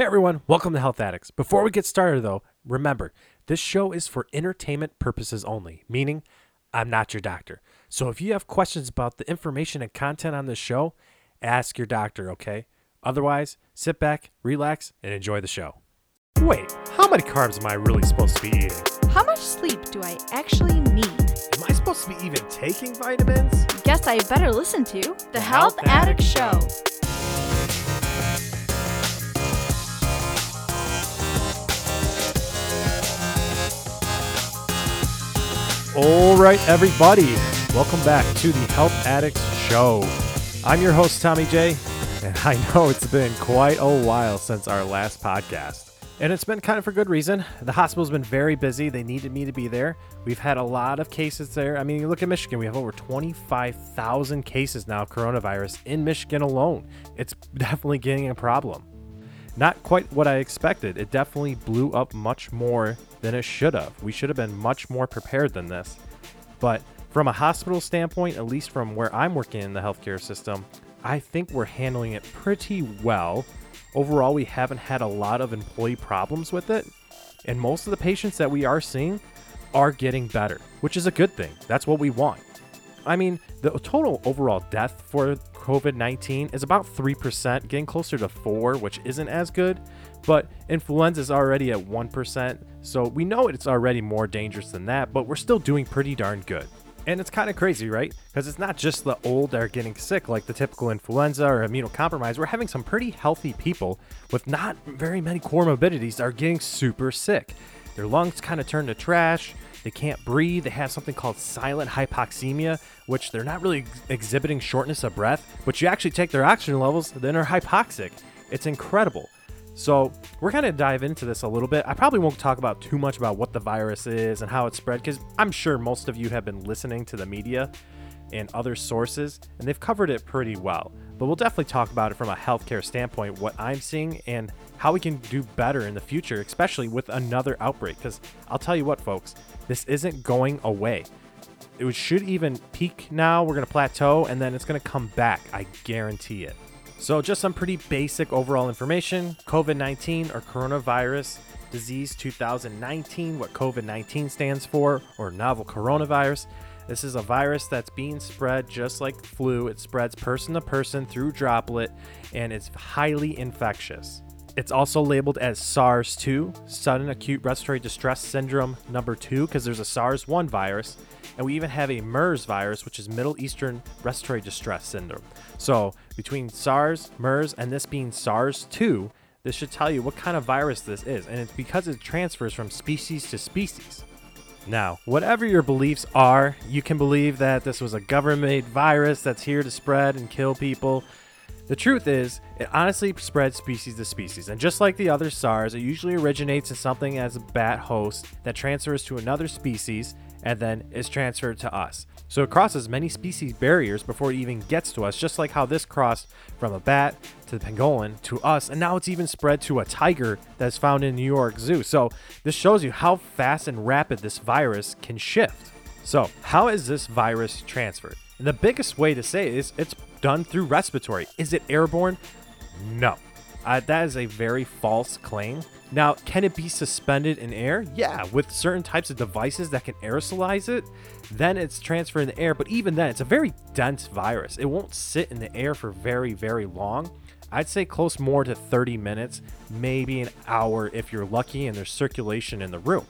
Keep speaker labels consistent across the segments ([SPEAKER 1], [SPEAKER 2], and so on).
[SPEAKER 1] Hey everyone, welcome to Health Addicts. Before we get started though, remember, this show is for entertainment purposes only, meaning I'm not your doctor. So if you have questions about the information and content on this show, ask your doctor, okay? Otherwise, sit back, relax, and enjoy the show. Wait, how many carbs am I really supposed to be eating?
[SPEAKER 2] How much sleep do I actually need?
[SPEAKER 1] Am I supposed to be even taking vitamins?
[SPEAKER 2] Guess I better listen to The, Health, Addict, Show.
[SPEAKER 1] All right, everybody, welcome back to the Health Addicts Show. I'm your host, Tommy J, and I know it's been quite a while since our last podcast. And it's been kind of for good reason. The hospital's been very busy. They needed me to be there. We've had a lot of cases there. I mean, you look at Michigan, we have over 25,000 cases now of coronavirus in Michigan alone. It's definitely getting a problem. Not quite what I expected. It definitely blew up much more than it should have. We should have been much more prepared than this. But from a hospital standpoint, at least from where I'm working in the healthcare system, I think we're handling it pretty well. Overall, we haven't had a lot of employee problems with it. And most of the patients that we are seeing are getting better, which is a good thing. That's what we want. I mean, the total overall death for COVID 19 is about 3%, getting closer to 4 which isn't as good. But influenza is already at 1%, so we know it's already more dangerous than that, but we're still doing pretty darn good. And it's kind of crazy, right? Because it's not just the old that are getting sick, like the typical influenza or immunocompromised. We're having some pretty healthy people with not very many comorbidities that are getting super sick. Their lungs kind of turn to trash. They can't breathe. They have something called silent hypoxemia, which they're not really ex- exhibiting shortness of breath, but you actually take their oxygen levels, then they are hypoxic. It's incredible. So, we're going to dive into this a little bit. I probably won't talk about too much about what the virus is and how it's spread because I'm sure most of you have been listening to the media and other sources, and they've covered it pretty well. But we'll definitely talk about it from a healthcare standpoint, what I'm seeing, and how we can do better in the future, especially with another outbreak. Because I'll tell you what, folks, this isn't going away. It should even peak now. We're going to plateau, and then it's going to come back. I guarantee it. So, just some pretty basic overall information COVID 19 or coronavirus disease 2019, what COVID 19 stands for, or novel coronavirus. This is a virus that's being spread just like flu. It spreads person to person through droplet and it's highly infectious. It's also labeled as SARS 2, sudden acute respiratory distress syndrome number 2, because there's a SARS 1 virus. And we even have a MERS virus, which is Middle Eastern Respiratory Distress Syndrome. So, between SARS, MERS, and this being SARS 2, this should tell you what kind of virus this is. And it's because it transfers from species to species. Now, whatever your beliefs are, you can believe that this was a government made virus that's here to spread and kill people. The truth is, it honestly spreads species to species, and just like the other SARS, it usually originates in something as a bat host that transfers to another species and then is transferred to us. So it crosses many species barriers before it even gets to us, just like how this crossed from a bat to the pangolin to us, and now it's even spread to a tiger that's found in New York Zoo. So this shows you how fast and rapid this virus can shift. So, how is this virus transferred? And the biggest way to say is it's done through respiratory. Is it airborne? No. Uh, that is a very false claim. Now, can it be suspended in air? Yeah, with certain types of devices that can aerosolize it, then it's transferred in the air. But even then, it's a very dense virus. It won't sit in the air for very, very long. I'd say close more to 30 minutes, maybe an hour if you're lucky and there's circulation in the room.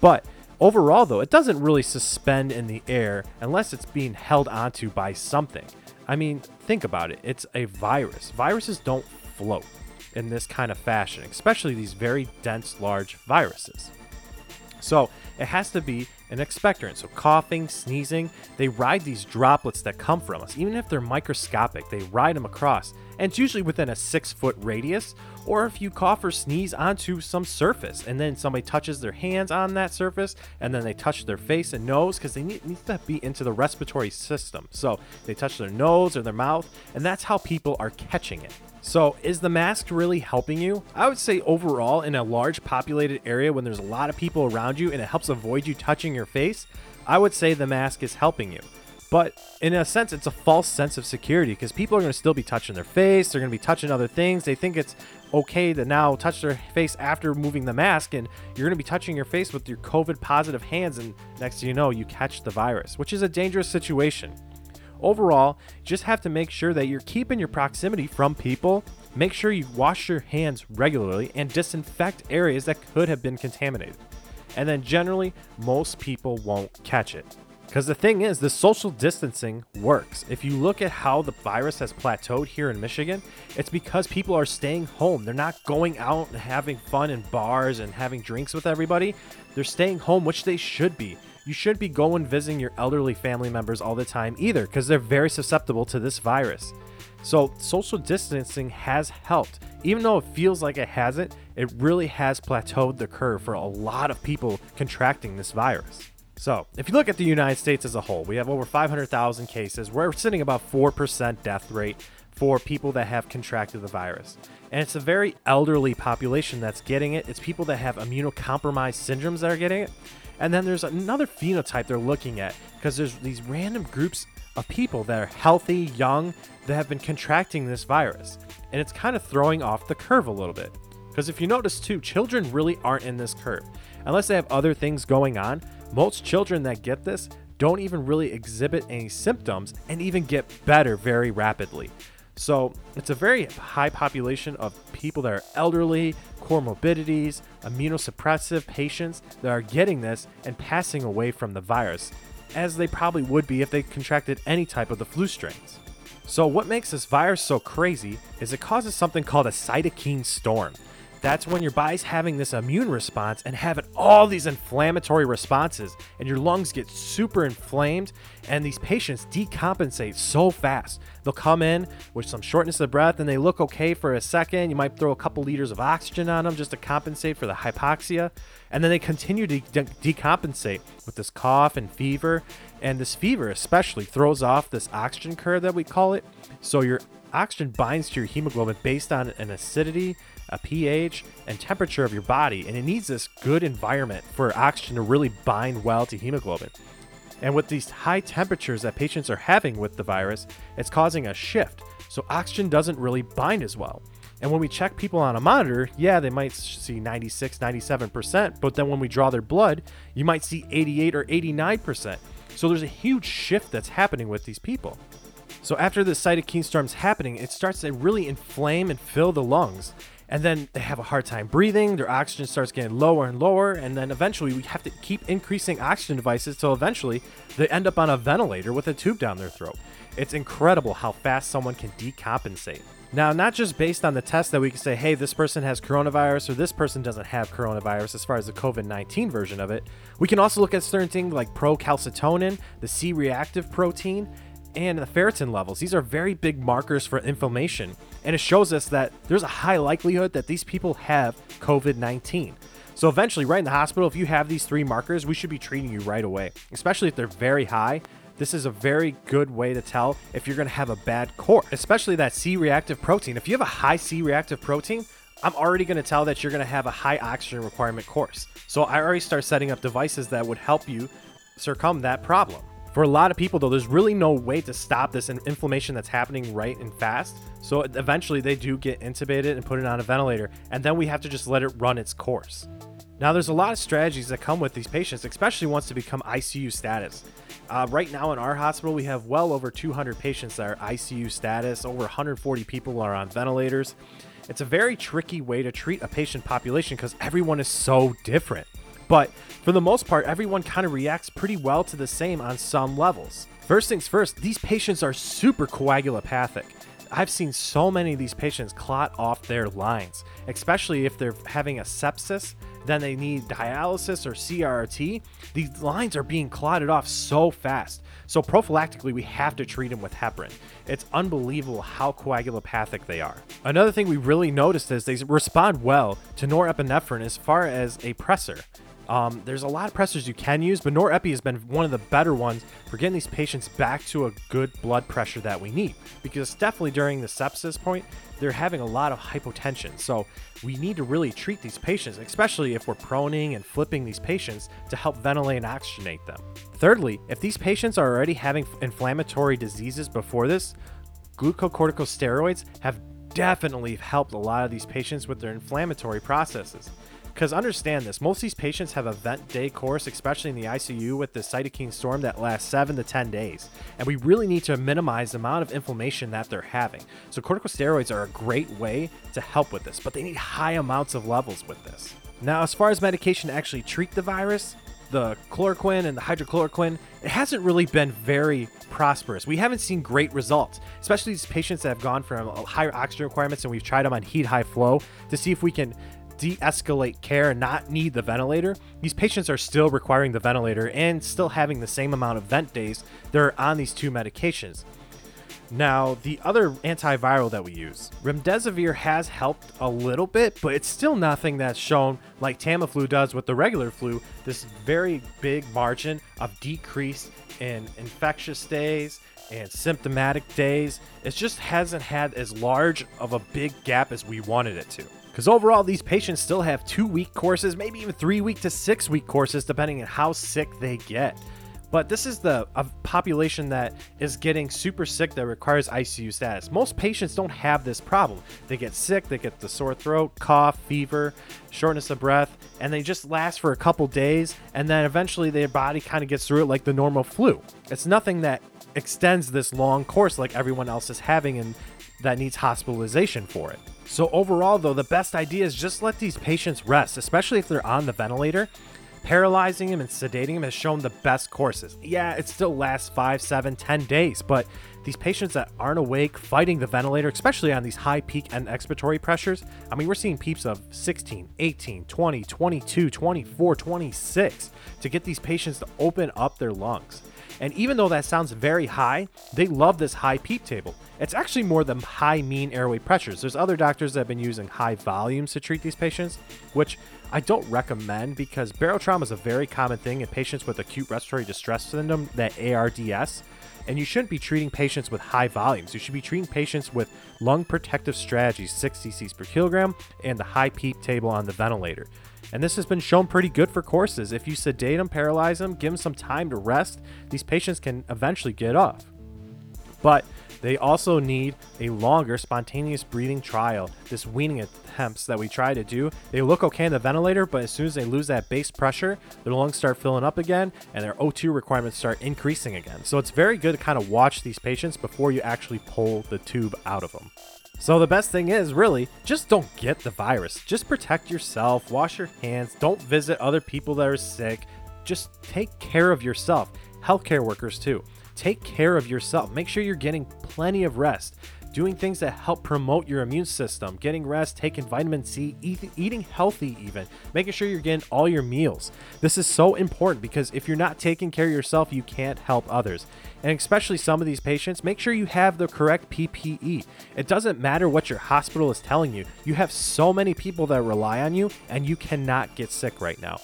[SPEAKER 1] But overall, though, it doesn't really suspend in the air unless it's being held onto by something. I mean, think about it. It's a virus. Viruses don't float in this kind of fashion, especially these very dense, large viruses. So it has to be an expectorant. So coughing, sneezing, they ride these droplets that come from us. Even if they're microscopic, they ride them across. And it's usually within a six foot radius, or if you cough or sneeze onto some surface, and then somebody touches their hands on that surface, and then they touch their face and nose, because they need, need to be into the respiratory system. So they touch their nose or their mouth, and that's how people are catching it. So, is the mask really helping you? I would say overall, in a large populated area when there's a lot of people around you and it helps avoid you touching your face, I would say the mask is helping you. But in a sense, it's a false sense of security because people are going to still be touching their face. They're going to be touching other things. They think it's okay to now touch their face after removing the mask, and you're going to be touching your face with your COVID positive hands. And next thing you know, you catch the virus, which is a dangerous situation. Overall, just have to make sure that you're keeping your proximity from people. Make sure you wash your hands regularly and disinfect areas that could have been contaminated. And then generally, most people won't catch it. Because the thing is, the social distancing works. If you look at how the virus has plateaued here in Michigan, it's because people are staying home. They're not going out and having fun in bars and having drinks with everybody. They're staying home, which they should be. You shouldn't be going visiting your elderly family members all the time either, because they're very susceptible to this virus. So, social distancing has helped. Even though it feels like it hasn't, it really has plateaued the curve for a lot of people contracting this virus. So, if you look at the United States as a whole, we have over 500,000 cases. We're sitting about 4% death rate for people that have contracted the virus. And it's a very elderly population that's getting it. It's people that have immunocompromised syndromes that are getting it. And then there's another phenotype they're looking at because there's these random groups of people that are healthy, young, that have been contracting this virus. And it's kind of throwing off the curve a little bit. Because if you notice too, children really aren't in this curve. Unless they have other things going on, most children that get this don't even really exhibit any symptoms and even get better very rapidly. So it's a very high population of people that are elderly, comorbidities, immunosuppressive patients that are getting this and passing away from the virus, as they probably would be if they contracted any type of the flu strains. So, what makes this virus so crazy is it causes something called a cytokine storm. That's when your body's having this immune response and having all these inflammatory responses, and your lungs get super inflamed. And these patients decompensate so fast. They'll come in with some shortness of breath and they look okay for a second. You might throw a couple liters of oxygen on them just to compensate for the hypoxia. And then they continue to de- decompensate with this cough and fever. And this fever, especially, throws off this oxygen curve that we call it. So your oxygen binds to your hemoglobin based on an acidity a pH, and temperature of your body, and it needs this good environment for oxygen to really bind well to hemoglobin. And with these high temperatures that patients are having with the virus, it's causing a shift. So oxygen doesn't really bind as well. And when we check people on a monitor, yeah, they might see 96, 97%, but then when we draw their blood, you might see 88 or 89%. So there's a huge shift that's happening with these people. So after the cytokine storm's happening, it starts to really inflame and fill the lungs and then they have a hard time breathing. Their oxygen starts getting lower and lower, and then eventually we have to keep increasing oxygen devices till eventually they end up on a ventilator with a tube down their throat. It's incredible how fast someone can decompensate. Now, not just based on the test that we can say, hey, this person has coronavirus or this person doesn't have coronavirus as far as the COVID 19 version of it, we can also look at certain things like procalcitonin, the C reactive protein, and the ferritin levels. These are very big markers for inflammation, and it shows us that there's a high likelihood that these people have COVID 19. So, eventually, right in the hospital, if you have these three markers, we should be treating you right away, especially if they're very high. This is a very good way to tell if you're going to have a bad core, especially that C reactive protein. If you have a high C reactive protein, I'm already going to tell that you're going to have a high oxygen requirement course. So I already start setting up devices that would help you circum that problem. For a lot of people, though, there's really no way to stop this inflammation that's happening right and fast. So eventually, they do get intubated and put it on a ventilator, and then we have to just let it run its course. Now, there's a lot of strategies that come with these patients, especially once they become ICU status. Uh, right now in our hospital, we have well over 200 patients that are ICU status. Over 140 people are on ventilators. It's a very tricky way to treat a patient population because everyone is so different. But for the most part, everyone kind of reacts pretty well to the same on some levels. First things first, these patients are super coagulopathic. I've seen so many of these patients clot off their lines, especially if they're having a sepsis, then they need dialysis or CRRT. These lines are being clotted off so fast. So, prophylactically, we have to treat them with heparin. It's unbelievable how coagulopathic they are. Another thing we really noticed is they respond well to norepinephrine as far as a pressor. Um, there's a lot of pressors you can use, but norepi has been one of the better ones for getting these patients back to a good blood pressure that we need. Because definitely during the sepsis point, they're having a lot of hypotension. So we need to really treat these patients, especially if we're proning and flipping these patients to help ventilate and oxygenate them. Thirdly, if these patients are already having inflammatory diseases before this, glucocorticosteroids have definitely helped a lot of these patients with their inflammatory processes. Because understand this, most of these patients have a vent day course, especially in the ICU with the cytokine storm that lasts 7 to 10 days. And we really need to minimize the amount of inflammation that they're having. So corticosteroids are a great way to help with this, but they need high amounts of levels with this. Now, as far as medication to actually treat the virus, the chloroquine and the hydrochloroquine, it hasn't really been very prosperous. We haven't seen great results, especially these patients that have gone from uh, higher oxygen requirements and we've tried them on heat high flow to see if we can de escalate care and not need the ventilator, these patients are still requiring the ventilator and still having the same amount of vent days. They're on these two medications. Now, the other antiviral that we use, remdesivir has helped a little bit, but it's still nothing that's shown like Tamiflu does with the regular flu, this very big margin of decrease in infectious days and symptomatic days. It just hasn't had as large of a big gap as we wanted it to. Because overall, these patients still have two week courses, maybe even three week to six week courses, depending on how sick they get. But this is the a population that is getting super sick that requires ICU status. Most patients don't have this problem. They get sick, they get the sore throat, cough, fever, shortness of breath, and they just last for a couple days, and then eventually their body kind of gets through it like the normal flu. It's nothing that extends this long course like everyone else is having and that needs hospitalization for it. So, overall, though, the best idea is just let these patients rest, especially if they're on the ventilator. Paralyzing them and sedating them has shown the best courses. Yeah, it still lasts 5, 7, 10 days, but these patients that aren't awake fighting the ventilator, especially on these high peak and expiratory pressures, I mean, we're seeing peeps of 16, 18, 20, 22, 24, 26 to get these patients to open up their lungs. And even though that sounds very high, they love this high PEEP table. It's actually more than high mean airway pressures. There's other doctors that have been using high volumes to treat these patients, which I don't recommend because barotrauma is a very common thing in patients with acute respiratory distress syndrome, that ARDS. And you shouldn't be treating patients with high volumes. You should be treating patients with lung protective strategies, 6 cc's per kilogram, and the high PEEP table on the ventilator. And this has been shown pretty good for courses. If you sedate them, paralyze them, give them some time to rest, these patients can eventually get off. But they also need a longer spontaneous breathing trial. This weaning attempts that we try to do, they look okay in the ventilator, but as soon as they lose that base pressure, their lungs start filling up again and their O2 requirements start increasing again. So it's very good to kind of watch these patients before you actually pull the tube out of them. So the best thing is really just don't get the virus. Just protect yourself, wash your hands, don't visit other people that are sick. Just take care of yourself. Healthcare workers too. Take care of yourself. Make sure you're getting plenty of rest doing things that help promote your immune system, getting rest, taking vitamin C, eat, eating healthy, even making sure you're getting all your meals. This is so important because if you're not taking care of yourself, you can't help others. And especially some of these patients, make sure you have the correct PPE. It doesn't matter what your hospital is telling you, you have so many people that rely on you, and you cannot get sick right now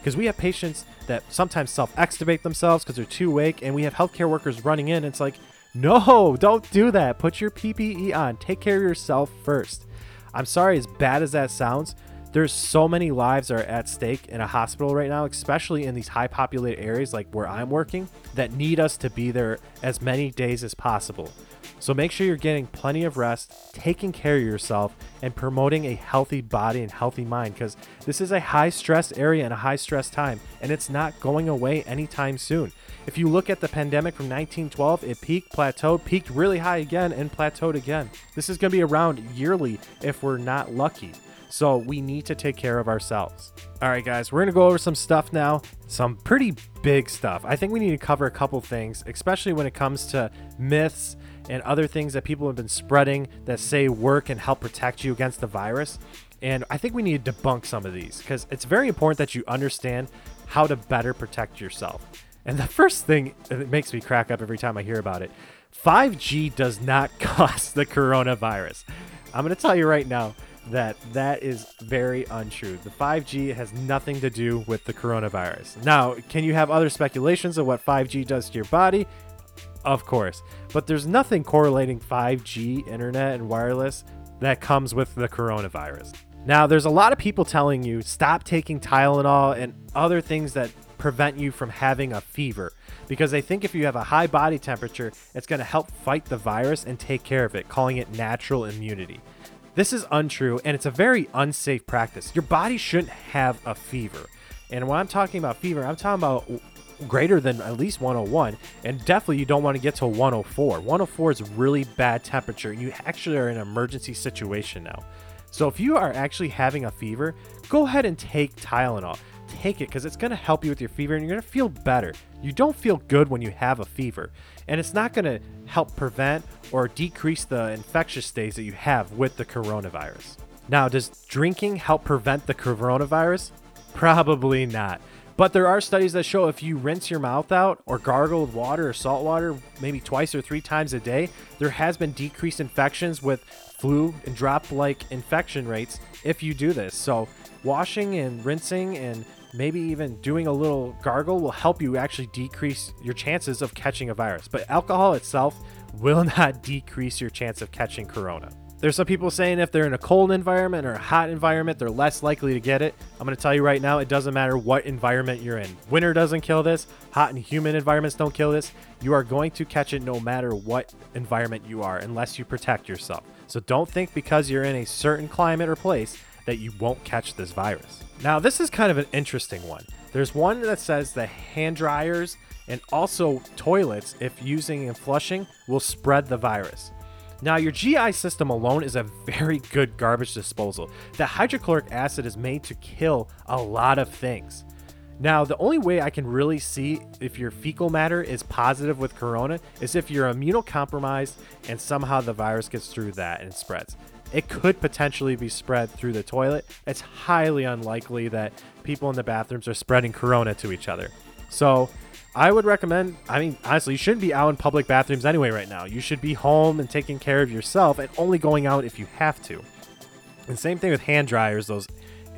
[SPEAKER 1] because we have patients that sometimes self extubate themselves because they're too awake, and we have healthcare workers running in. It's like, no, don't do that. Put your PPE on. Take care of yourself first. I'm sorry, as bad as that sounds, there's so many lives are at stake in a hospital right now, especially in these high populated areas like where I'm working, that need us to be there as many days as possible. So make sure you're getting plenty of rest, taking care of yourself, and promoting a healthy body and healthy mind because this is a high stress area and a high stress time, and it's not going away anytime soon. If you look at the pandemic from 1912, it peaked, plateaued, peaked really high again, and plateaued again. This is going to be around yearly if we're not lucky. So we need to take care of ourselves. All right, guys, we're going to go over some stuff now, some pretty big stuff. I think we need to cover a couple things, especially when it comes to myths and other things that people have been spreading that say work and help protect you against the virus. And I think we need to debunk some of these because it's very important that you understand how to better protect yourself. And the first thing that makes me crack up every time I hear about it 5G does not cause the coronavirus. I'm going to tell you right now that that is very untrue. The 5G has nothing to do with the coronavirus. Now, can you have other speculations of what 5G does to your body? Of course. But there's nothing correlating 5G internet and wireless that comes with the coronavirus. Now, there's a lot of people telling you stop taking Tylenol and other things that prevent you from having a fever because they think if you have a high body temperature, it's going to help fight the virus and take care of it, calling it natural immunity. This is untrue and it's a very unsafe practice. Your body shouldn't have a fever. And when I'm talking about fever, I'm talking about greater than at least 101 and definitely you don't want to get to 104 104 is really bad temperature and you actually are in an emergency situation now so if you are actually having a fever go ahead and take tylenol take it because it's going to help you with your fever and you're going to feel better. You don't feel good when you have a fever, and it's not going to help prevent or decrease the infectious days that you have with the coronavirus. Now, does drinking help prevent the coronavirus? Probably not. But there are studies that show if you rinse your mouth out or gargle with water or salt water maybe twice or three times a day, there has been decreased infections with flu and drop like infection rates if you do this. So, washing and rinsing and maybe even doing a little gargle will help you actually decrease your chances of catching a virus. But alcohol itself will not decrease your chance of catching corona. There's some people saying if they're in a cold environment or a hot environment, they're less likely to get it. I'm going to tell you right now, it doesn't matter what environment you're in. Winter doesn't kill this, hot and humid environments don't kill this. You are going to catch it no matter what environment you are, unless you protect yourself. So don't think because you're in a certain climate or place that you won't catch this virus. Now, this is kind of an interesting one. There's one that says the hand dryers and also toilets, if using and flushing, will spread the virus. Now, your GI system alone is a very good garbage disposal. The hydrochloric acid is made to kill a lot of things. Now, the only way I can really see if your fecal matter is positive with corona is if you're immunocompromised and somehow the virus gets through that and spreads. It could potentially be spread through the toilet. It's highly unlikely that people in the bathrooms are spreading corona to each other. So, I would recommend, I mean, honestly, you shouldn't be out in public bathrooms anyway right now. You should be home and taking care of yourself and only going out if you have to. And same thing with hand dryers, those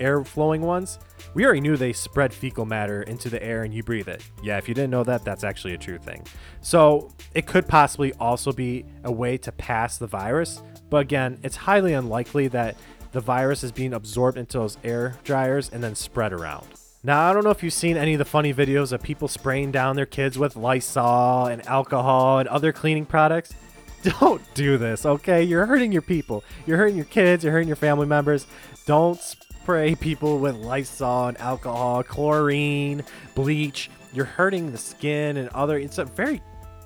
[SPEAKER 1] air flowing ones. We already knew they spread fecal matter into the air and you breathe it. Yeah, if you didn't know that, that's actually a true thing. So it could possibly also be a way to pass the virus. But again, it's highly unlikely that the virus is being absorbed into those air dryers and then spread around. Now, I don't know if you've seen any of the funny videos of people spraying down their kids with Lysol and alcohol and other cleaning products. Don't do this, okay? You're hurting your people. You're hurting your kids. You're hurting your family members. Don't spray people with Lysol and alcohol, chlorine, bleach. You're hurting the skin and other. It's a very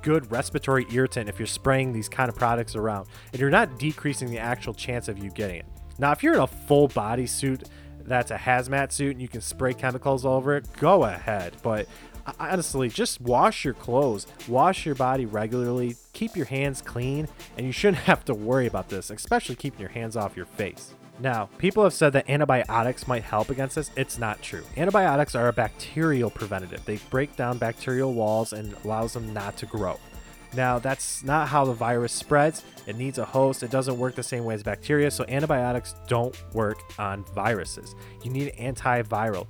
[SPEAKER 1] good respiratory irritant if you're spraying these kind of products around, and you're not decreasing the actual chance of you getting it. Now, if you're in a full body suit that's a hazmat suit and you can spray chemicals all over it, go ahead. But honestly, just wash your clothes, wash your body regularly, keep your hands clean, and you shouldn't have to worry about this, especially keeping your hands off your face. Now, people have said that antibiotics might help against this. It's not true. Antibiotics are a bacterial preventative. They break down bacterial walls and allows them not to grow. Now, that's not how the virus spreads. It needs a host. It doesn't work the same way as bacteria, so antibiotics don't work on viruses. You need antiviral.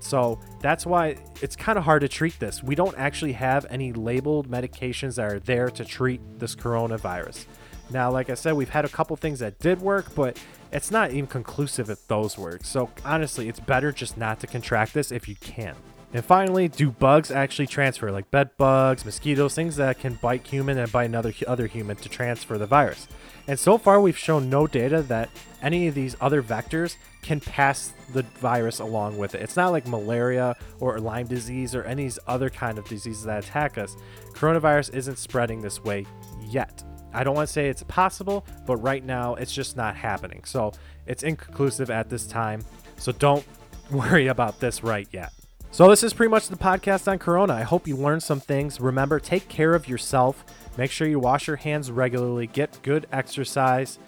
[SPEAKER 1] So that's why it's kind of hard to treat this. We don't actually have any labeled medications that are there to treat this coronavirus. Now, like I said, we've had a couple things that did work, but it's not even conclusive if those work. So honestly, it's better just not to contract this if you can. And finally, do bugs actually transfer, like bed bugs, mosquitoes, things that can bite human and bite another other human to transfer the virus? And so far, we've shown no data that any of these other vectors can pass the virus along with it. It's not like malaria or Lyme disease or any other kind of diseases that attack us. Coronavirus isn't spreading this way yet. I don't want to say it's possible, but right now it's just not happening. So it's inconclusive at this time. So don't worry about this right yet. So, this is pretty much the podcast on Corona. I hope you learned some things. Remember, take care of yourself. Make sure you wash your hands regularly, get good exercise,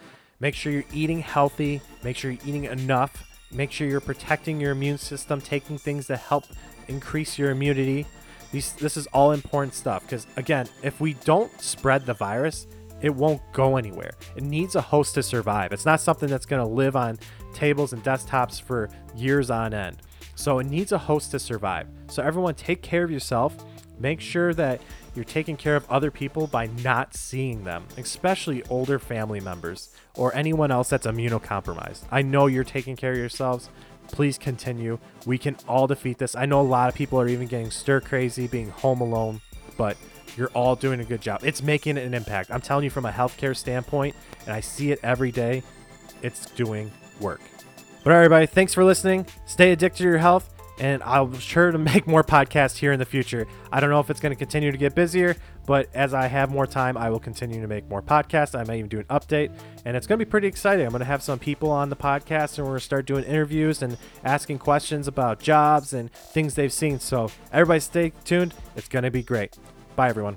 [SPEAKER 1] make sure you're eating healthy, make sure you're eating enough, make sure you're protecting your immune system, taking things that help increase your immunity. These, this is all important stuff because, again, if we don't spread the virus, it won't go anywhere. It needs a host to survive. It's not something that's going to live on tables and desktops for years on end. So it needs a host to survive. So everyone take care of yourself. Make sure that you're taking care of other people by not seeing them, especially older family members or anyone else that's immunocompromised. I know you're taking care of yourselves. Please continue. We can all defeat this. I know a lot of people are even getting stir crazy, being home alone, but you're all doing a good job. It's making an impact. I'm telling you from a healthcare standpoint, and I see it every day. It's doing work. But all right, everybody, thanks for listening. Stay addicted to your health, and I'll be sure to make more podcasts here in the future. I don't know if it's going to continue to get busier, but as I have more time, I will continue to make more podcasts. I may even do an update, and it's going to be pretty exciting. I'm going to have some people on the podcast, and we're going to start doing interviews and asking questions about jobs and things they've seen. So everybody stay tuned. It's going to be great. Bye, everyone.